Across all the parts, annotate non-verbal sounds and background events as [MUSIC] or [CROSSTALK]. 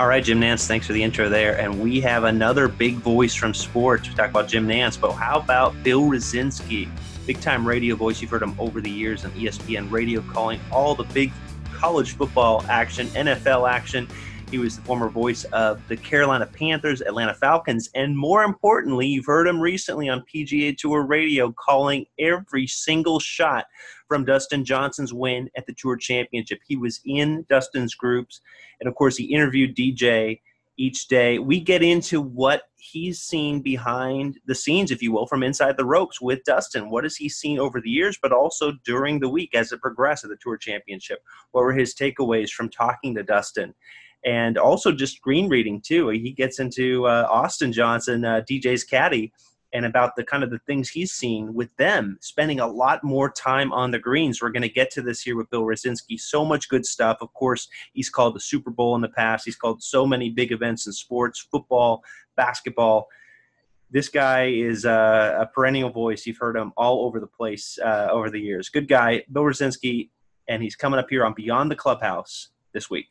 All right, Jim Nantz, thanks for the intro there. And we have another big voice from sports. We talk about Jim Nantz, but how about Bill Rosinski, big time radio voice? You've heard him over the years on ESPN radio, calling all the big college football action, NFL action. He was the former voice of the Carolina Panthers, Atlanta Falcons, and more importantly, you've heard him recently on PGA Tour Radio calling every single shot from Dustin Johnson's win at the Tour Championship. He was in Dustin's groups, and of course, he interviewed DJ each day. We get into what he's seen behind the scenes, if you will, from inside the ropes with Dustin. What has he seen over the years, but also during the week as it progressed at the Tour Championship? What were his takeaways from talking to Dustin? And also just green reading, too. He gets into uh, Austin Johnson, uh, DJ's caddy, and about the kind of the things he's seen with them spending a lot more time on the greens. We're going to get to this here with Bill Rosinski. So much good stuff. Of course, he's called the Super Bowl in the past. He's called so many big events in sports, football, basketball. This guy is a, a perennial voice. You've heard him all over the place uh, over the years. Good guy, Bill Rosinski, and he's coming up here on Beyond the Clubhouse this week.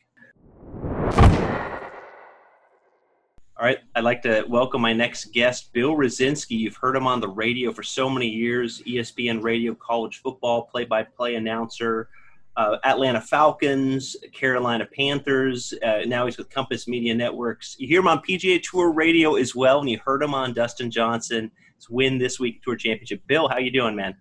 All right, I'd like to welcome my next guest, Bill Rosinski. You've heard him on the radio for so many years ESPN radio, college football, play by play announcer, uh, Atlanta Falcons, Carolina Panthers. Uh, now he's with Compass Media Networks. You hear him on PGA Tour radio as well, and you heard him on Dustin Johnson's win this week Tour Championship. Bill, how you doing, man?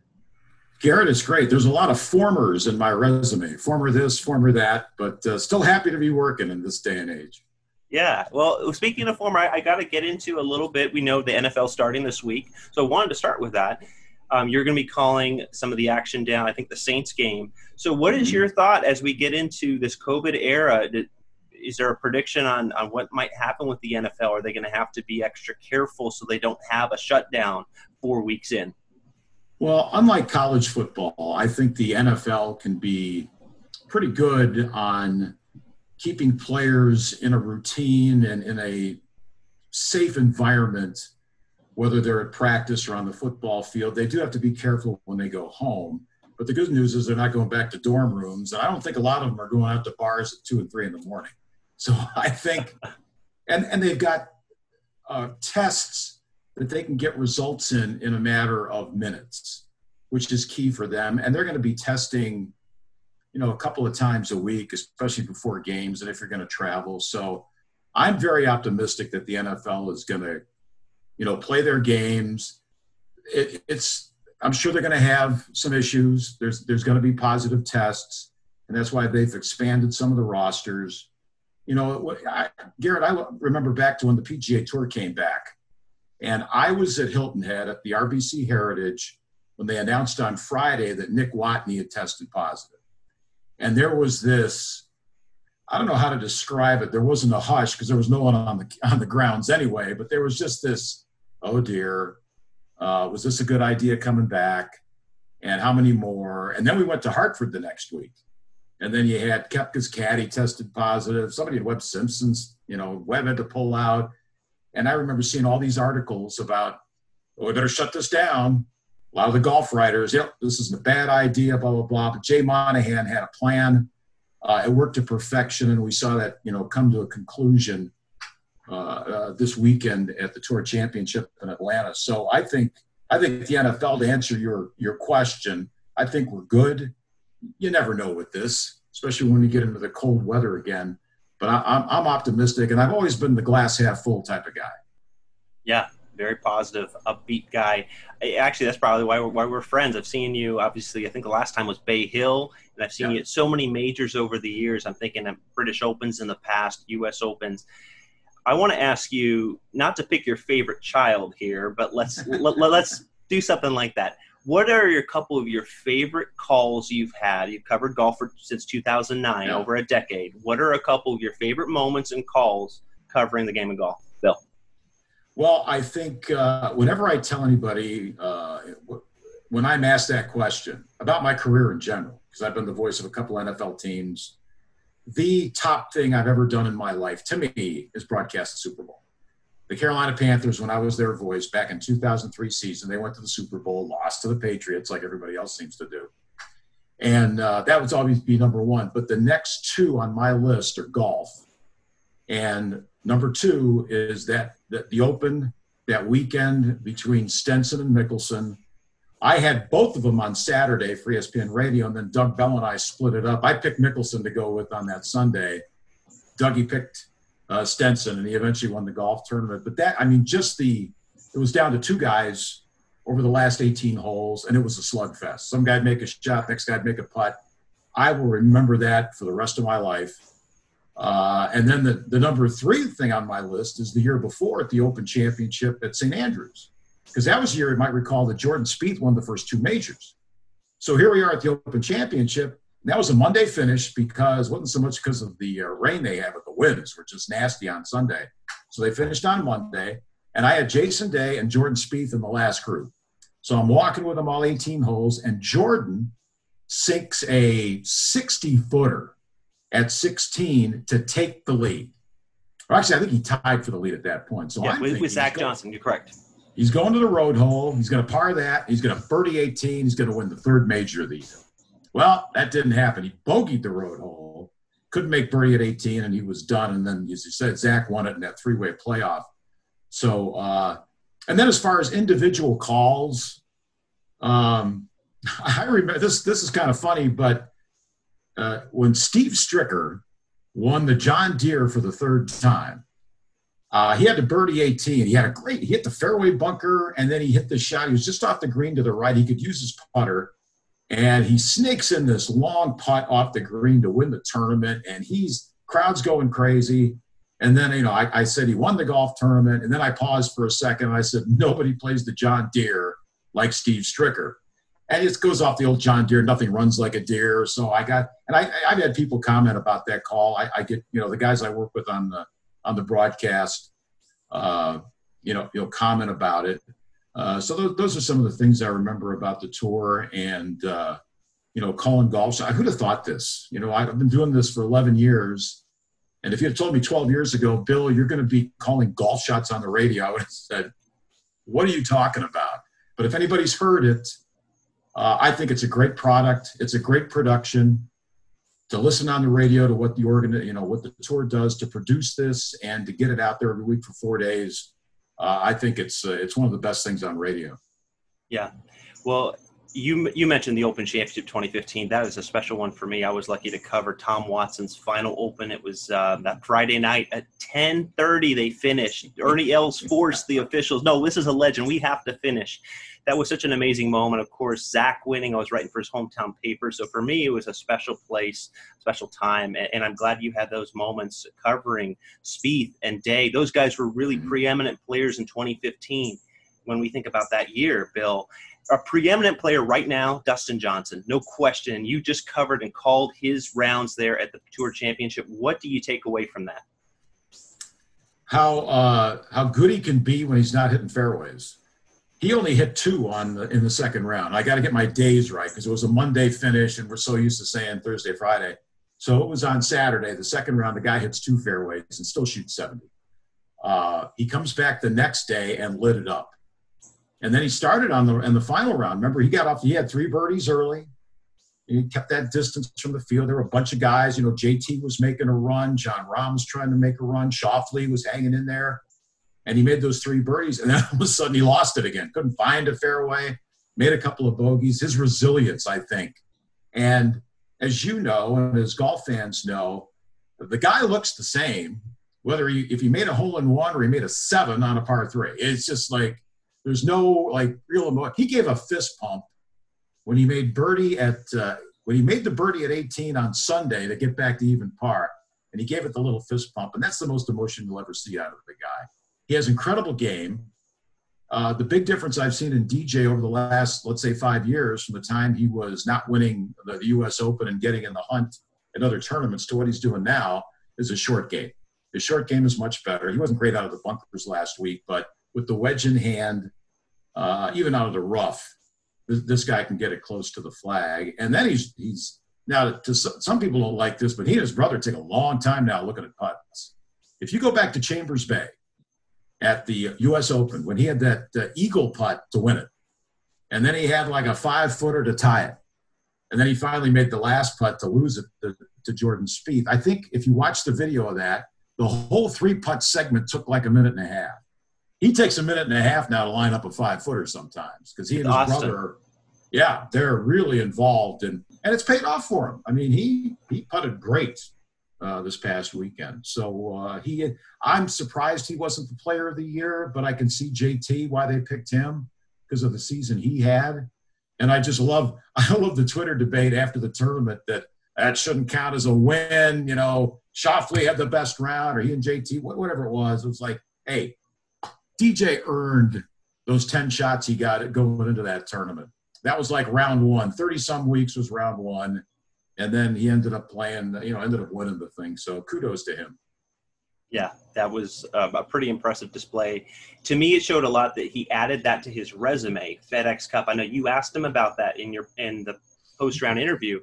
Garrett is great. There's a lot of formers in my resume, former this, former that, but uh, still happy to be working in this day and age. Yeah. Well, speaking of former, I, I got to get into a little bit. We know the NFL starting this week, so I wanted to start with that. Um, you're going to be calling some of the action down. I think the Saints game. So, what is your thought as we get into this COVID era? Did, is there a prediction on, on what might happen with the NFL? Are they going to have to be extra careful so they don't have a shutdown four weeks in? Well, unlike college football, I think the NFL can be pretty good on keeping players in a routine and in a safe environment, whether they're at practice or on the football field. They do have to be careful when they go home. But the good news is they're not going back to dorm rooms. And I don't think a lot of them are going out to bars at two and three in the morning. So [LAUGHS] I think, and, and they've got uh, tests that they can get results in in a matter of minutes, which is key for them. And they're going to be testing you know, a couple of times a week, especially before games and if you're going to travel. So I'm very optimistic that the NFL is going to, you know, play their games. It, it's, I'm sure they're going to have some issues. There's, there's going to be positive tests, and that's why they've expanded some of the rosters. You know, I, Garrett, I remember back to when the PGA Tour came back, and I was at Hilton Head at the RBC Heritage when they announced on Friday that Nick Watney had tested positive. and there was this I don't know how to describe it. There wasn't a hush because there was no one on the on the grounds anyway, but there was just this, oh dear, uh, was this a good idea coming back? And how many more? And then we went to Hartford the next week. And then you had Koepka's caddy tested positive. Somebody at Webb Simpson's, you know, Webb had to pull out. And I remember seeing all these articles about, oh, we better shut this down a lot of the golf writers, yep, this is a bad idea, blah, blah, blah. But Jay Monahan had a plan. Uh, it worked to perfection, and we saw that, you know, come to a conclusion uh, uh, this weekend at the Tour Championship in Atlanta. So I think I think the NFL, to answer your your question, I think we're good. You never know with this, especially when you get into the cold weather again. But I, I'm I'm optimistic, and I've always been the glass half full type of guy. Yeah, very positive, upbeat guy. Actually, that's probably why we're, why we're friends. I've seen you, obviously, I think the last time was Bay Hill, and I've seen yeah. you at so many majors over the years. I'm thinking of British Opens in the past, U.S. Opens. I want to ask you not to pick your favorite child here, but let's [LAUGHS] let, let's do something like that. What are your couple of your favorite calls you've had? You've covered golf for, since 2009, yeah. over a decade. What are a couple of your favorite moments and calls covering the game of golf, Bill? Well, I think uh, whenever I tell anybody, uh, when I'm asked that question about my career in general, because I've been the voice of a couple NFL teams, the top thing I've ever done in my life to me is broadcast the Super Bowl. The Carolina Panthers, when I was their voice back in 2003 season, they went to the Super Bowl, lost to the Patriots, like everybody else seems to do. And uh, that would always be number one. But the next two on my list are golf. And number two is that, that the Open that weekend between Stenson and Mickelson – I had both of them on Saturday for ESPN Radio, and then Doug Bell and I split it up. I picked Mickelson to go with on that Sunday. Dougie picked uh, Stenson, and he eventually won the golf tournament. But that, I mean, just the it was down to two guys over the last 18 holes, and it was a slugfest. Some guy'd make a shot, next guy'd make a putt. I will remember that for the rest of my life. Uh, and then the, the number three thing on my list is the year before at the Open Championship at St. Andrews because that was the year you might recall that Jordan Spieth won the first two majors. So here we are at the Open Championship. That was a Monday finish because wasn't so much because of the uh, rain they had, but the winds were just nasty on Sunday. So they finished on Monday, and I had Jason Day and Jordan Spieth in the last group. So I'm walking with them all 18 holes, and Jordan sinks a 60 footer at 16 to take the lead. Or actually, I think he tied for the lead at that point. So yeah, I'm with, with Zach Johnson, you're correct. He's going to the road hole. He's going to par that. He's going to birdie 18. He's going to win the third major of the year. Well, that didn't happen. He bogeyed the road hole, couldn't make birdie at 18, and he was done. And then, as you said, Zach won it in that three way playoff. So, uh, and then as far as individual calls, um, [LAUGHS] I remember this. This is kind of funny, but uh, when Steve Stricker won the John Deere for the third time, uh, he had to birdie 18. He had a great, he hit the fairway bunker and then he hit the shot. He was just off the green to the right. He could use his putter and he snakes in this long putt off the green to win the tournament. And he's, crowd's going crazy. And then, you know, I, I said he won the golf tournament. And then I paused for a second. I said, nobody plays the John Deere like Steve Stricker. And it goes off the old John Deere. Nothing runs like a deer. So I got, and I, I've had people comment about that call. I, I get, you know, the guys I work with on the, on the broadcast, uh, you know, you'll comment about it. Uh, so those, are some of the things I remember about the tour and, uh, you know, calling golf. So who'd have thought this? You know, I've been doing this for 11 years. And if you had told me 12 years ago, Bill, you're going to be calling golf shots on the radio, I would have said, what are you talking about? But if anybody's heard it, uh, I think it's a great product. It's a great production to listen on the radio to what the organ, you know, what the tour does to produce this and to get it out there every week for four days. Uh, I think it's uh, it's one of the best things on radio. Yeah, well, you you mentioned the Open Championship 2015. That was a special one for me. I was lucky to cover Tom Watson's final Open. It was uh, that Friday night at 10:30. They finished. Ernie Els forced the officials. No, this is a legend. We have to finish. That was such an amazing moment. Of course, Zach winning. I was writing for his hometown paper, so for me, it was a special place, special time, and, I'm glad you had those moments covering Spieth and Day. Those guys were really mm-hmm. preeminent players in 2015 when we think about that year, Bill a preeminent player right now, Dustin Johnson, no question. You just covered and called his rounds there at the Tour Championship. What do you take away from that? How uh, how good he can be when he's not hitting fairways. He only hit two on the, in the second round. I got to get my days right because it was a Monday finish, and we're so used to saying Thursday, Friday. So it was on Saturday, the second round. The guy hits two fairways and still shoots seventy. Uh, he comes back the next day and lit it up and then he started on the in the final round. Remember, he got off. He had three birdies early. He kept that distance from the field. There were a bunch of guys. You know, JT was making a run. Jon Rahm was trying to make a run. Schauffele was hanging in there, and he made those three birdies. And then [LAUGHS] all of a sudden, he lost it again. Couldn't find a fairway. Made a couple of bogeys. His resilience, I think, and as you know, and as golf fans know, the guy looks the same whether he if he made a hole in one or he made a seven on a par three. It's just like there's no like real emotion. He gave a fist pump when he made birdie at uh, when he made the birdie at 18 on Sunday to get back to even par, and he gave it the little fist pump, and that's the most emotion you'll ever see out of the guy. He has incredible game. uh, the big difference I've seen in DJ over the last, let's say, five years, from the time he was not winning the, U.S. Open and getting in the hunt in other tournaments to what he's doing now, is a short game. His short game is much better. He wasn't great out of the bunkers last week, but with the wedge in hand, uh, even out of the rough, this, this, guy can get it close to the flag. And then he's he's now to some people don't like this, but he and his brother take a long time now looking at putts. If you go back to Chambers Bay at the U.S. Open when he had that uh, eagle putt to win it, and then he had like a five footer to tie it, and then he finally made the last putt to lose it to, to Jordan Spieth. I think if you watch the video of that, the whole three putt segment took like a minute and a half. He takes a minute and a half now to line up a five footer sometimes because he and his Austin. brother, yeah, they're really involved and and it's paid off for him. I mean, he he putted great uh, this past weekend. So uh, he, I'm surprised he wasn't the player of the year, but I can see JT why they picked him because of the season he had. And I just love, [LAUGHS] I love the Twitter debate after the tournament that that shouldn't count as a win. You know, Schauffele had the best round, or he and JT, whatever it was. It was like, hey, DJ earned those 10 shots he got going into that tournament. That was like round one. 30 some weeks was round one and then he ended up playing, you know, ended up winning the thing. So kudos to him. Yeah, that was um, a pretty impressive display. To me, it showed a lot that he added that to his resume. FedEx Cup. I know you asked him about that in your in the post round interview,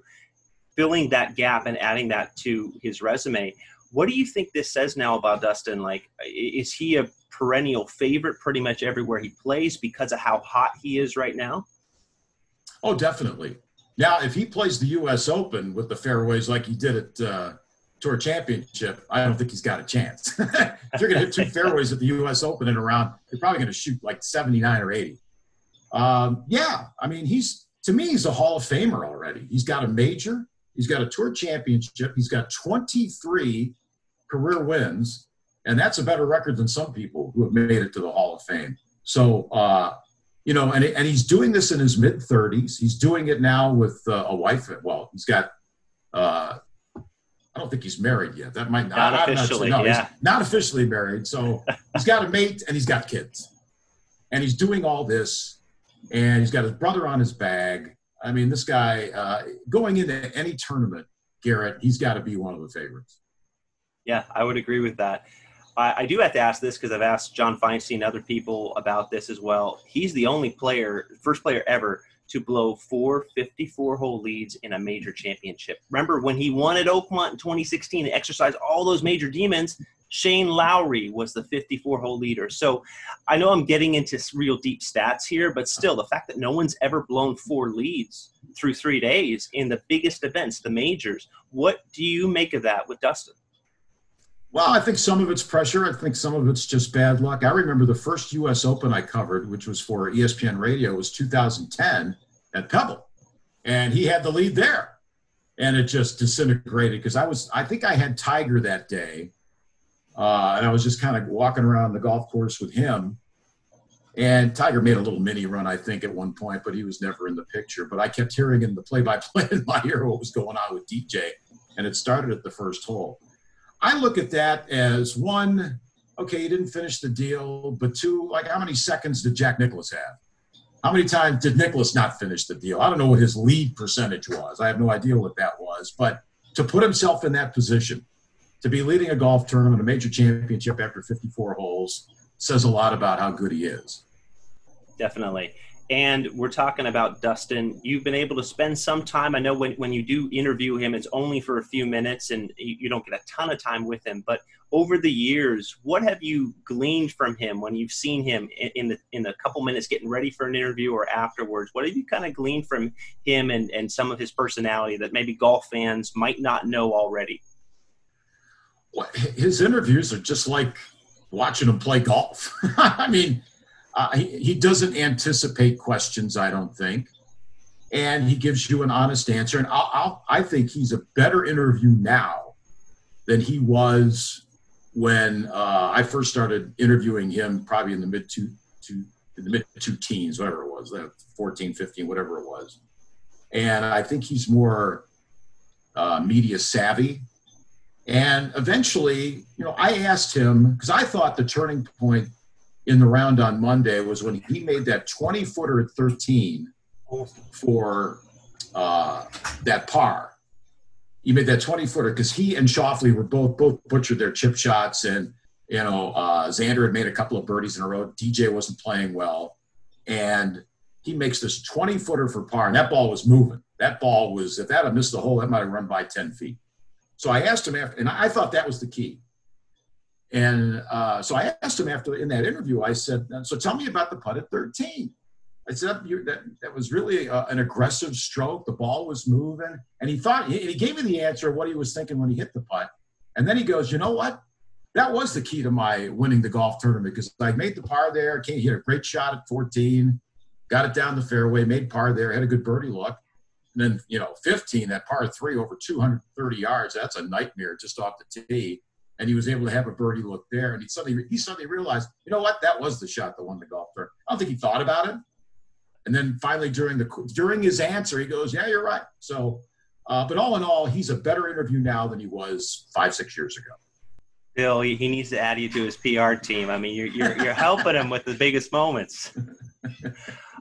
filling that gap and adding that to his resume. What do you think this says now about Dustin? Like, is he a perennial favorite pretty much everywhere he plays because of how hot he is right now? Oh, definitely. Now, if he plays the U.S. Open with the fairways like he did at uh, Tour Championship, I don't think he's got a chance. [LAUGHS] if you're going to hit two [LAUGHS] fairways at the U.S. Open in a round, you're probably going to shoot like 79 or 80. Um, yeah, I mean, he's to me, he's a Hall of Famer already. He's got a major, he's got a Tour Championship, he's got 23 career wins, and that's a better record than some people who have made it to the Hall of Fame. So uh, you know, and, and he's doing this in his mid 30s. He's doing it now with uh, a wife. Well, he's got, uh, I don't think he's married yet. That might not, not officially. Not, no, yeah. not officially married. So he's got a mate and he's got kids. And he's doing all this, and he's got his brother on his bag. I mean, this guy uh, going into any tournament, Garrett, he's got to be one of the favorites. Yeah, I would agree with that. I, I do have to ask this because I've asked John Feinstein and other people about this as well. He's the only player, first player ever to blow four 54 hole leads in a major championship. Remember when he won at Oakmont in 2016 and exercised all those major demons? Shane Lowry was the 54 hole leader. So I know I'm getting into real deep stats here, but still, the fact that no one's ever blown four leads through three days in the biggest events, the majors, what do you make of that with Dustin? Well, I think some of it's pressure. I think some of it's just bad luck. I remember the first U.S. Open I covered, which was for ESPN Radio, was 2010 at Pebble, and he had the lead there, and it just disintegrated because I was, I think I had Tiger that day, uh, and I was just kind of walking around the golf course with him, and Tiger made a little mini run, I think, at one point, but he was never in the picture. But I kept hearing in the play-by-play [LAUGHS] in my ear what was going on with DJ, and it started at the first hole. I look at that as one, okay, he didn't finish the deal, but two, like how many seconds did Jack Nicklaus have? How many times did Nicklaus not finish the deal? I don't know what his lead percentage was. I have no idea what that was. But to put himself in that position, to be leading a golf tournament, a major championship after 54 holes, says a lot about how good he is. Definitely and we're talking about Dustin. You've been able to spend some time. I know when, when you do interview him, it's only for a few minutes and you don't get a ton of time with him. But over the years, what have you gleaned from him when you've seen him in the in the couple minutes getting ready for an interview or afterwards? What have you kind of gleaned from him and, and some of his personality that maybe golf fans might not know already? Well, his interviews are just like watching him play golf. [LAUGHS] I mean, uh, he, he doesn't anticipate questions, I don't think. And he gives you an honest answer. And I'll, I'll, I think he's a better interview now than he was when uh, I first started interviewing him, probably in the mid two, two in the mid two teens, whatever it was, 14, 15, whatever it was. And I think he's more uh, media savvy. And eventually, you know, I asked him because I thought the turning point in the round on Monday was when he made that 20 footer at 13 for uh, that par. He made that 20 footer because he and Schauffele were both both butchered their chip shots, and you know uh, Xander had made a couple of birdies in a row. DJ wasn't playing well, and he makes this 20 footer for par, and that ball was moving. That ball was if that had missed the hole, that might have run by 10 feet. So I asked him after, and I thought that was the key. And uh, so I asked him after in that interview, I said, So tell me about the putt at 13. I said, that, that was really a, an aggressive stroke. The ball was moving. And he thought, he, he gave me the answer of what he was thinking when he hit the putt. And then he goes, You know what? That was the key to my winning the golf tournament because I made the par there. Came, hit a great shot at 14, got it down the fairway, made par there, had a good birdie look. And then, you know, 15, that par three over 230 yards, that's a nightmare just off the tee and he was able to have a birdie look there. And he suddenly he suddenly realized, you know what, that was the shot that won the golf tournament. I don't think he thought about it. And then finally, during the during his answer, he goes, "Yeah, you're right." So, uh, but all in all, he's a better interview now than he was five six years ago. Bill, he needs to add you to his PR team. I mean, you're you're, you're helping him with the biggest moments. [LAUGHS]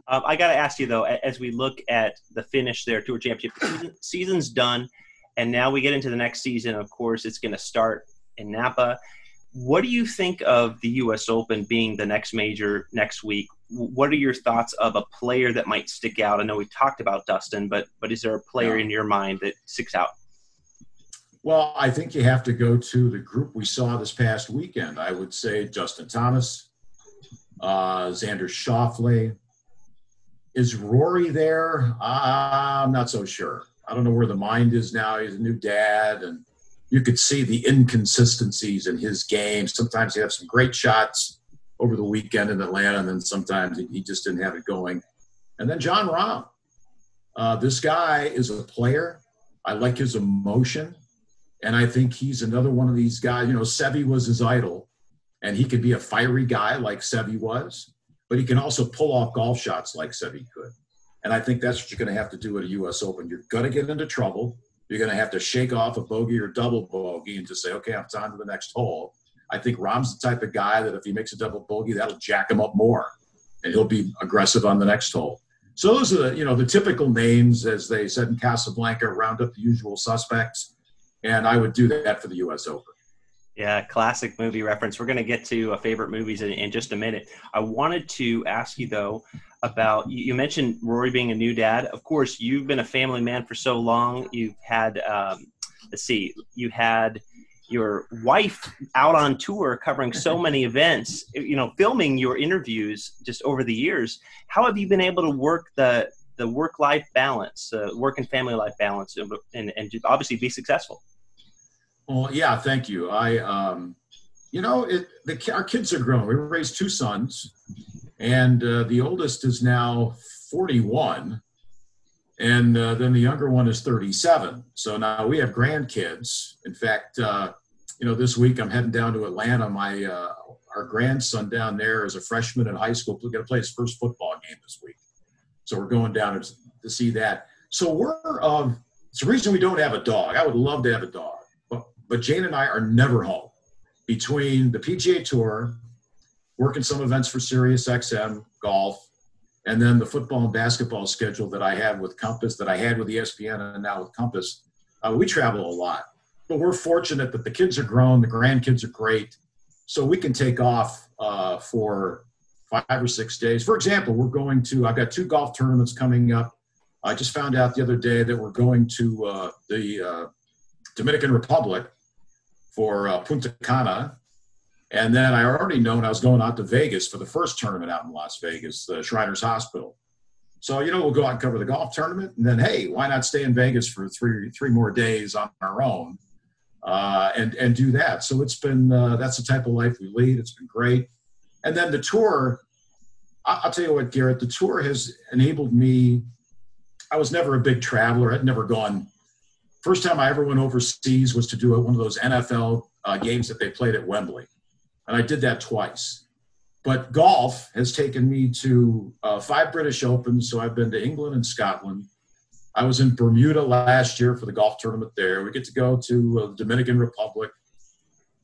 Um, I got to ask you though, as we look at the finish there, Tour Championship season's done, and now we get into the next season. Of course, it's going to start in Napa. What do you think of the U.S. Open being the next major next week? What are your thoughts of a player that might stick out? I know we talked about Dustin, but but is there a player in your mind that sticks out? Well, I think you have to go to the group we saw this past weekend. I would say Justin Thomas, uh, Xander Schauffele. Is Rory there? Uh, I'm not so sure. I don't know where the mind is now. He's a new dad, and you could see the inconsistencies in his game. Sometimes he has some great shots over the weekend in Atlanta, and then sometimes he just didn't have it going. And then Jon Rahm. Uh, this guy is a player. I like his emotion. And I think he's another one of these guys. You know, Seve was his idol, and he could be a fiery guy like Seve was, but he can also pull off golf shots like Seve could. And I think that's what you're going to have to do at a U.S. Open. You're going to get into trouble. You're going to have to shake off a bogey or double bogey and just say, okay, I'm on to the next hole. I think Rahm's the type of guy that if he makes a double bogey, that'll jack him up more, and he'll be aggressive on the next hole. So those are the you know the typical names, as they said in Casablanca, round up the usual suspects, and I would do that for the U.S. Open. Yeah, classic movie reference. We're going to get to uh, favorite movies in, in, just a minute. I wanted to ask you though about you mentioned Rory being a new dad. Of course, you've been a family man for so long. You've had um, let's see, you had your wife out on tour covering so [LAUGHS] many events. You know, filming your interviews just over the years. How have you been able to work the the work life balance, uh, work and family life balance, and, and obviously be successful? Well, yeah, thank you. I, um, you know, it, the, our kids are grown. We raised two sons, and uh, the oldest is now 41, and uh, then the younger one is 37. So now we have grandkids. In fact, uh, you know, this week I'm heading down to Atlanta. My uh, our grandson down there is a freshman in high school. Going to play his first football game this week, so we're going down to, to see that. So we're um, it's the reason we don't have a dog. I would love to have a dog but but Jane and I are never home between the PGA Tour, working some events for Sirius XM, golf, and then the football and basketball schedule that I have with Compass, that I had with ESPN, and now with Compass. Uh, we travel a lot, but we're fortunate that the kids are grown, the grandkids are great, so we can take off uh, for five or six days. For example, we're going to. I've got two golf tournaments coming up. I just found out the other day that we're going to uh, the uh, Dominican Republic for uh, Punta Cana. And then I already known I was going out to Vegas for the first tournament out in Las Vegas, the Shriners Hospital. So, you know, we'll go out and cover the golf tournament. And then, hey, why not stay in Vegas for three, three more days on our own uh, and, and do that? So it's been, uh, that's the type of life we lead. It's been great. And then the tour, I'll tell you what, Garrett, the tour has enabled me. I was never a big traveler. I'd never gone First time I ever went overseas was to do one of those NFL uh, games that they played at Wembley. And I did that twice. But golf has taken me to uh, five British Opens. So I've been to England and Scotland. I was in Bermuda last year for the golf tournament there. We get to go to uh, the Dominican Republic.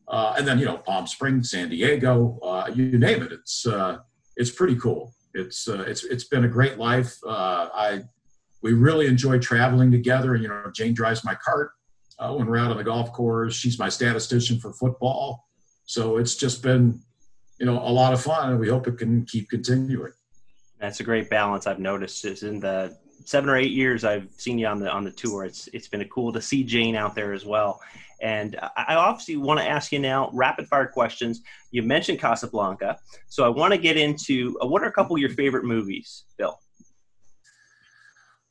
uh, and then you know Palm Springs, San Diego, uh, you name it. It's uh, it's pretty cool. It's uh, it's it's been a great life. I we really enjoy traveling together. And you know, Jane drives my cart when we're out on the golf course. She's my statistician for football. So it's just been you know a lot of fun, and we hope it can keep continuing. That's a great balance. I've noticed is in the seven or eight years I've seen you on the on the tour. It's it's been cool to see Jane out there as well. And I obviously want to ask you now rapid fire questions. You mentioned Casablanca, so I want to get into uh, what are a couple of your favorite movies, Bill?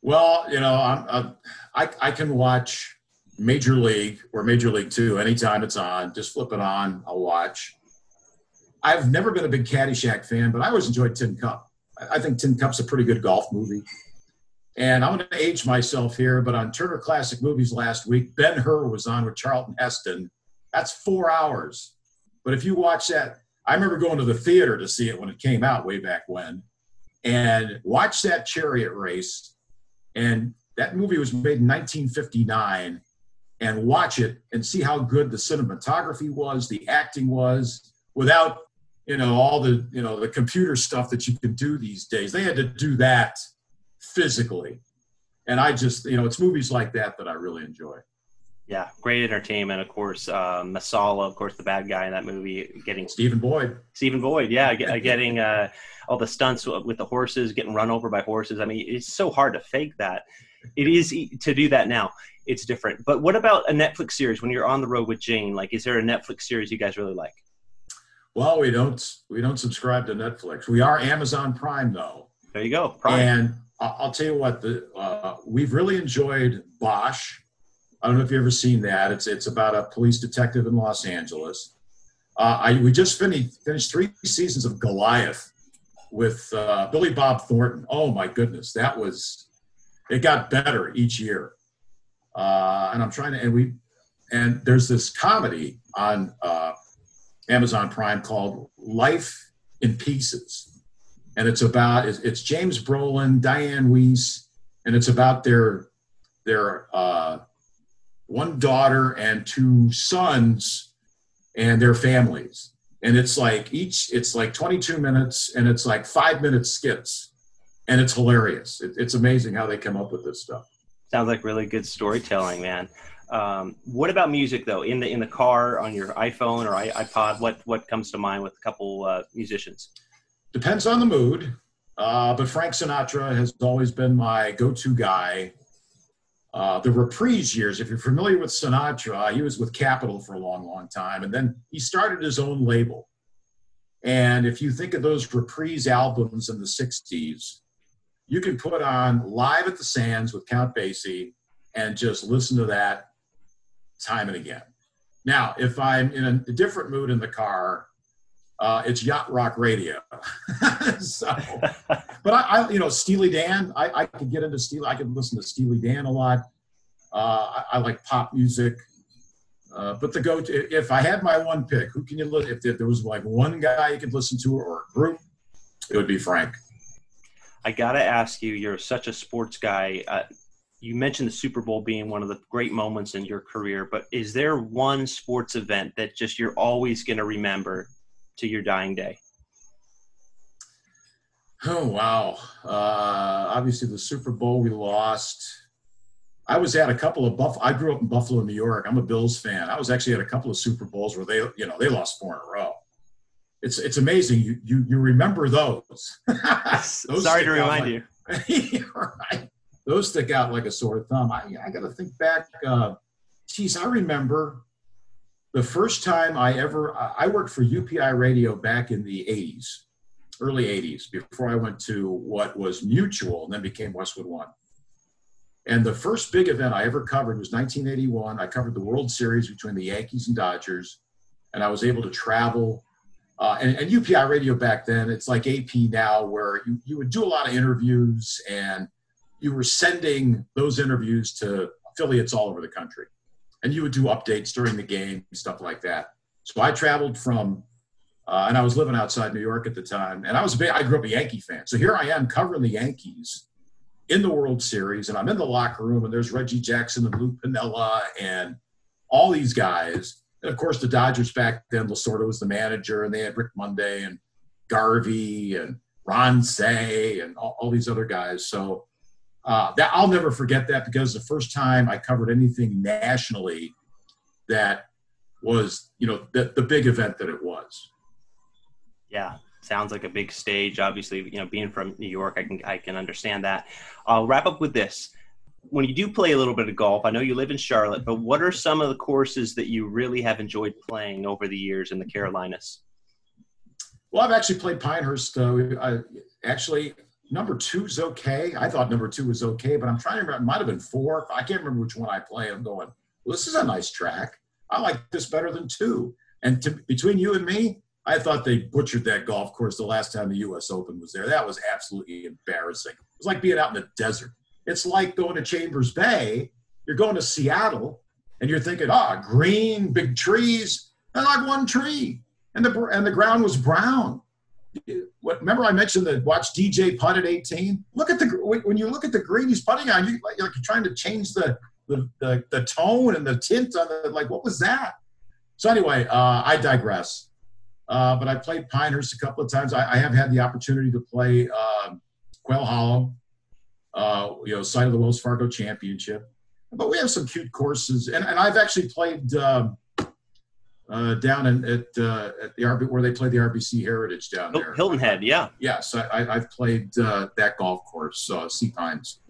Well, you know, I'm, I'm, I I can watch Major League or Major League Two anytime it's on. Just flip it on, I'll watch. I've never been a big Caddyshack fan, but I always enjoyed Tin Cup. I think Tin Cup's a pretty good golf movie. And I'm going to age myself here, but on Turner Classic Movies last week, Ben Hur was on with Charlton Heston. That's four hours. But if you watch that, I remember going to the theater to see it when it came out way back when, and watch that chariot race. And that movie was made in 1959. And watch it and see how good the cinematography was, the acting was, without you know all the you know the computer stuff that you can do these days. They had to do that physically. And I just, you know, it's movies like that that I really enjoy. Yeah, great entertainment. Of course, uh, Messala, of course, the bad guy in that movie, getting Stephen Boyd. Stephen Boyd, yeah, getting uh, all the stunts with the horses, getting run over by horses. I mean, it's so hard to fake that. It is to do that now. It's different. But what about a Netflix series when you're on the road with Jane? Like, is there a Netflix series you guys really like? Well, we don't we don't subscribe to Netflix. We are Amazon Prime though. There you go. Prime. And I'll tell you what, the, uh, we've really enjoyed Bosch. I don't know if you've ever seen that. It's it's about a police detective in Los Angeles. Uh, I, we just finished finished three seasons of Goliath with uh, Billy Bob Thornton. Oh my goodness, that was it got better each year. Uh, and I'm trying to and we and there's this comedy on uh, Amazon Prime called Life in Pieces and it's about it's James Brolin, Dianne Wiest, and it's about their their uh, one daughter and two sons and their families. And it's like each it's like 22 minutes and it's like five minute skits, and it's hilarious. It, it's amazing how they come up with this stuff. Sounds like really good storytelling, man. Um, what about music though? In the in the car, on your iPhone or iPod, what what comes to mind with a couple uh, musicians? Depends on the mood. Uh, but Frank Sinatra has always been my go to guy. Uh, the reprise years, if you're familiar with Sinatra, he was with Capitol for a long, long time. And then he started his own label. And if you think of those reprise albums in the 60s, you can put on Live at the Sands with Count Basie and just listen to that time and again. Now, if I'm in a different mood in the car, uh, it's yacht rock radio. [LAUGHS] so, [LAUGHS] but I, I, you know, Steely Dan, I, I could get into Steely. I could listen to Steely Dan a lot. Uh, I, I, like pop music. Uh, but the go to, if I had my one pick, who can you look? If, if there was like one guy you could listen to or a group, it would be Frank. I gotta ask you, you're such a sports guy. Uh, you mentioned the Super Bowl being one of the great moments in your career, but is there one sports event that just you're always going to remember to your dying day? Oh wow! Uh, obviously, the Super Bowl we lost. I was at a couple of Buff. I grew up in Buffalo, New York. I'm a Bills fan. I was actually at a couple of Super Bowls where they, you know, they lost four in a row. It's it's amazing. You you, you remember those? [LAUGHS] those Sorry to remind like, you. [LAUGHS] right. Those stick out like a sore thumb. I I got to think back. Uh, geez, I remember the first time I ever, I worked for UPI Radio back in the 80s, early 80s, before I went to what was Mutual and then became Westwood One. And the first big event I ever covered was 1981. I covered the World Series between the Yankees and Dodgers, and I was able to travel. Uh, and, and, UPI Radio back then, it's like AP now, where you, you would do a lot of interviews and you were sending those interviews to affiliates all over the country and you would do updates during the game, stuff like that. So I traveled from, uh, and I was living outside New York at the time, and I was a big, I grew up a Yankee fan. So here I am covering the Yankees in the World Series, and I'm in the locker room, and there's Reggie Jackson and Lou Piniella and all these guys, And of course, the Dodgers back then, Lasorda was the manager, and they had Rick Monday and Garvey and Ron Cey and all, all these other guys. So uh, that I'll never forget that because the first time I covered anything nationally that was, you know, the, the big event that it was. Yeah, sounds like a big stage. Obviously, you know, being from New York, I can I can understand that. I'll wrap up with this. When you do play a little bit of golf, I know you live in Charlotte, but what are some of the courses that you really have enjoyed playing over the years in the Carolinas? Well, I've actually played Pinehurst. Uh, I, actually, number two is okay. I thought number two was okay, but I'm trying to remember. It might have been four. I can't remember which one I play. I'm going, well, this is a nice track. I like this better than two. And to, between you and me, I thought they butchered that golf course the last time the U.S. Open was there. That was absolutely embarrassing. It was like being out in the desert. It's like going to Chambers Bay. You're going to Seattle, and you're thinking, ah, green, big trees, and like one tree, and the and the ground was brown. What, remember I mentioned that watch DJ putt at 18. Look at the when you look at the green he's putting on, you like you're trying to change the the, the, the tone and the tint on the like. What was that? So anyway, uh, I digress. Uh, but I played Pinehurst a couple of times. I, I have had the opportunity to play uh, Quail Hollow, uh, you know, site of the Wells Fargo Championship. But we have some cute courses, and, and I've actually played um, uh, down in, at uh, at the RB where they play the RBC Heritage down there. Hilton Head, yeah. Yes, I, have played uh, that golf course, uh, Sea Pines.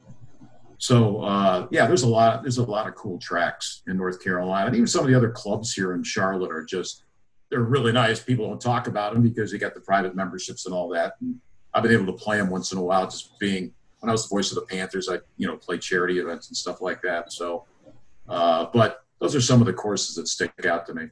So uh, yeah, there's a lot. There's a lot of cool tracks in North Carolina, and even some of the other clubs here in Charlotte are just they're really nice. People don't talk about them because you got the private memberships and all that. And I've been able to play them once in a while, just being when I was the voice of the Panthers. I you know play charity events and stuff like that. So, uh, but those are some of the courses that stick out to me.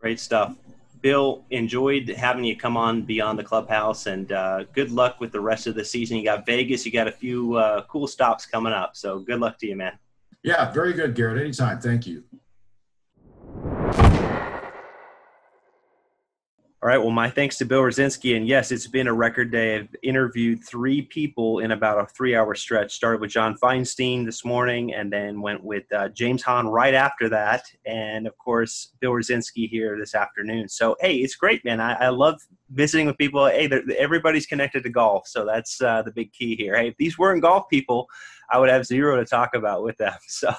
Great stuff. Bill, enjoyed having you come on Beyond the Clubhouse, and uh, good luck with the rest of the season. You got Vegas, you got a few uh, cool stops coming up, so good luck to you, man. Yeah, very good, Garrett. Anytime. Thank you. All right. Well, my thanks to Bill Rosinski. And yes, it's been a record day. I've interviewed three people in about a three hour stretch. Started with John Feinstein this morning and then went with uh, James Hahn right after that. And of course, Bill Rosinski here this afternoon. So, hey, it's great, man. I, I love visiting with people. Hey, everybody's connected to golf. So that's uh, the big key here. Hey, if these weren't golf people, I would have zero to talk about with them. [LAUGHS] So,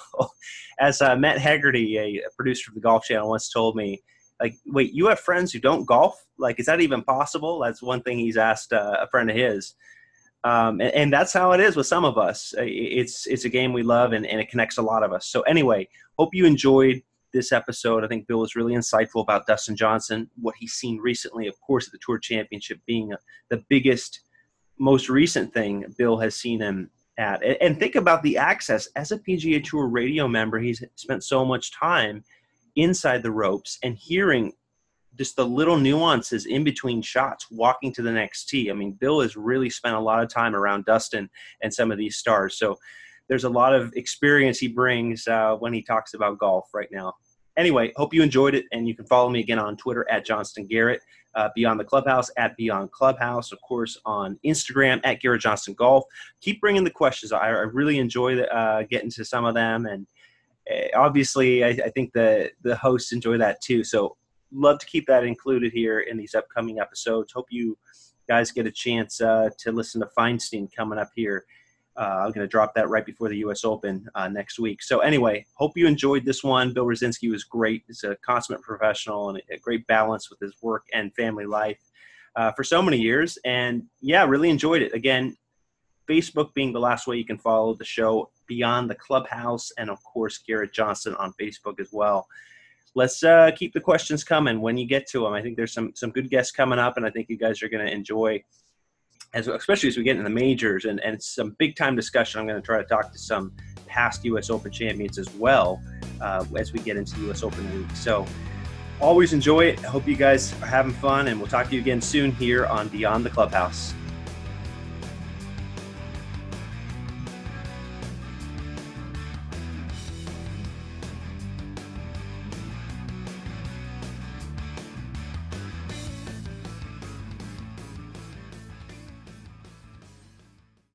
as uh, Matt Hegarty, a producer of the Golf Channel, once told me, like wait you have friends who don't golf? Like is that even possible? That's one thing he's asked uh, a friend of his. Um, and, and, that's how it is with some of us. It's it's a game we love and, and it connects a lot of us. So anyway hope you enjoyed this episode. I think bill was really insightful about dustin johnson what he's seen recently of course at the tour championship being the biggest most recent thing bill has seen him at. And think about the access. As a pga tour radio member he's spent so much time inside the ropes and hearing just the little nuances in between shots walking to the next tee. I mean, Bill has really spent a lot of time around Dustin and some of these stars. So there's a lot of experience he brings uh, when he talks about golf right now. Anyway, hope you enjoyed it, and you can follow me again on Twitter at Johnston Garrett, uh, Beyond the Clubhouse at Beyond Clubhouse, of course on Instagram at Garrett Johnston Golf. Keep bringing the questions. I, I really enjoy the, uh, getting to some of them, and obviously, I, I think the the hosts enjoy that too. So love to keep that included here in these upcoming episodes. Hope you guys get a chance uh, to listen to Feinstein coming up here. Uh, I'm going to drop that right before the U.S. Open uh, next week. So anyway, hope you enjoyed this one. Bill Rosinski was great. He's a consummate professional and a great balance with his work and family life uh, for so many years. And yeah, really enjoyed it. Again, Facebook being the last way you can follow the show beyond the clubhouse, and of course, Garrett Johnston on Facebook as well. Let's uh, keep the questions coming when you get to them. I think there's some some good guests coming up, and I think you guys are going to enjoy, as especially as we get into the majors and and some big time discussion. I'm going to try to talk to some past U.S. Open champions as well uh, as we get into U.S. Open week. So always enjoy it. I hope you guys are having fun, and we'll talk to you again soon here on Beyond the Clubhouse.